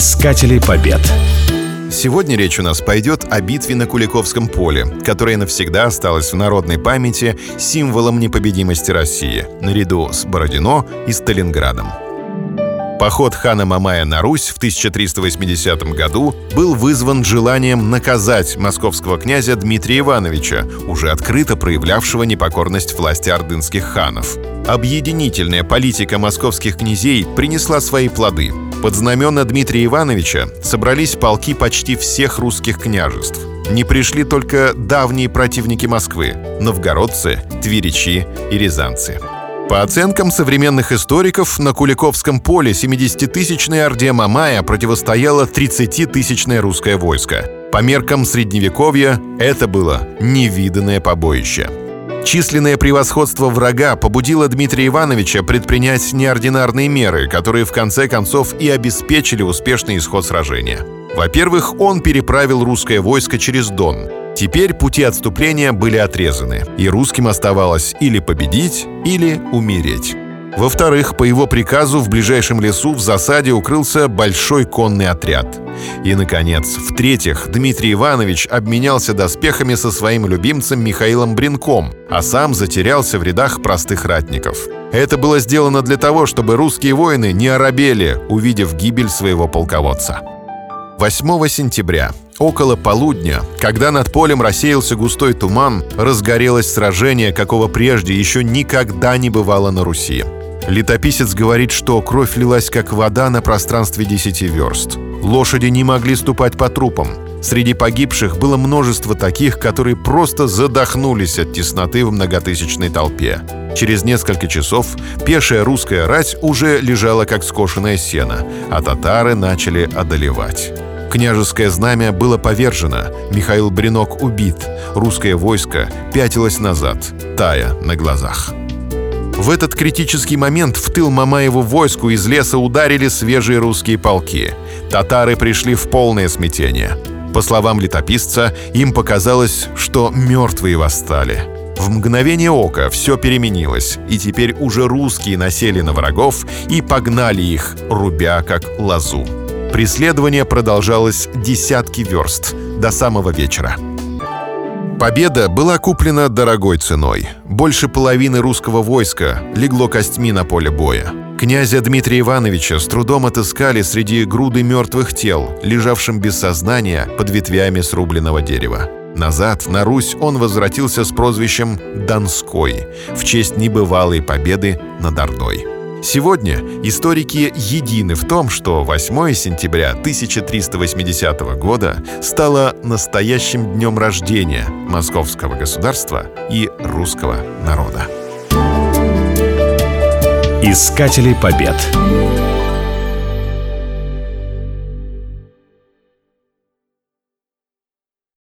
Искатели побед. Сегодня речь у нас пойдет о битве на Куликовском поле, которая навсегда осталась в народной памяти символом непобедимости России, наряду с Бородино и Сталинградом. Поход хана Мамая на Русь в 1380 году был вызван желанием наказать московского князя Дмитрия Ивановича, уже открыто проявлявшего непокорность власти ордынских ханов. Объединительная политика московских князей принесла свои плоды – под знамена Дмитрия Ивановича собрались полки почти всех русских княжеств. Не пришли только давние противники Москвы – новгородцы, тверичи и рязанцы. По оценкам современных историков, на Куликовском поле 70-тысячной Орде Мамая противостояло 30-тысячное русское войско. По меркам Средневековья это было невиданное побоище – Численное превосходство врага побудило Дмитрия Ивановича предпринять неординарные меры, которые в конце концов и обеспечили успешный исход сражения. Во-первых, он переправил русское войско через Дон. Теперь пути отступления были отрезаны, и русским оставалось или победить, или умереть. Во-вторых, по его приказу в ближайшем лесу в засаде укрылся большой конный отряд. И, наконец, в-третьих, Дмитрий Иванович обменялся доспехами со своим любимцем Михаилом Бринком, а сам затерялся в рядах простых ратников. Это было сделано для того, чтобы русские воины не оробели, увидев гибель своего полководца. 8 сентября, около полудня, когда над полем рассеялся густой туман, разгорелось сражение, какого прежде еще никогда не бывало на Руси. Летописец говорит, что кровь лилась как вода на пространстве десяти верст. Лошади не могли ступать по трупам. Среди погибших было множество таких, которые просто задохнулись от тесноты в многотысячной толпе. Через несколько часов пешая русская рать уже лежала как скошенное сено, а татары начали одолевать. Княжеское знамя было повержено, Михаил Бринок убит, русское войско пятилось назад, тая на глазах. В этот критический момент в тыл Мамаеву войску из леса ударили свежие русские полки. Татары пришли в полное смятение. По словам летописца, им показалось, что мертвые восстали. В мгновение ока все переменилось, и теперь уже русские насели на врагов и погнали их, рубя как лозу. Преследование продолжалось десятки верст до самого вечера. Победа была куплена дорогой ценой. Больше половины русского войска легло костьми на поле боя. Князя Дмитрия Ивановича с трудом отыскали среди груды мертвых тел, лежавшим без сознания под ветвями срубленного дерева. Назад, на Русь, он возвратился с прозвищем «Донской» в честь небывалой победы над Ордой. Сегодня историки едины в том, что 8 сентября 1380 года стало настоящим днем рождения московского государства и русского народа. Искатели побед.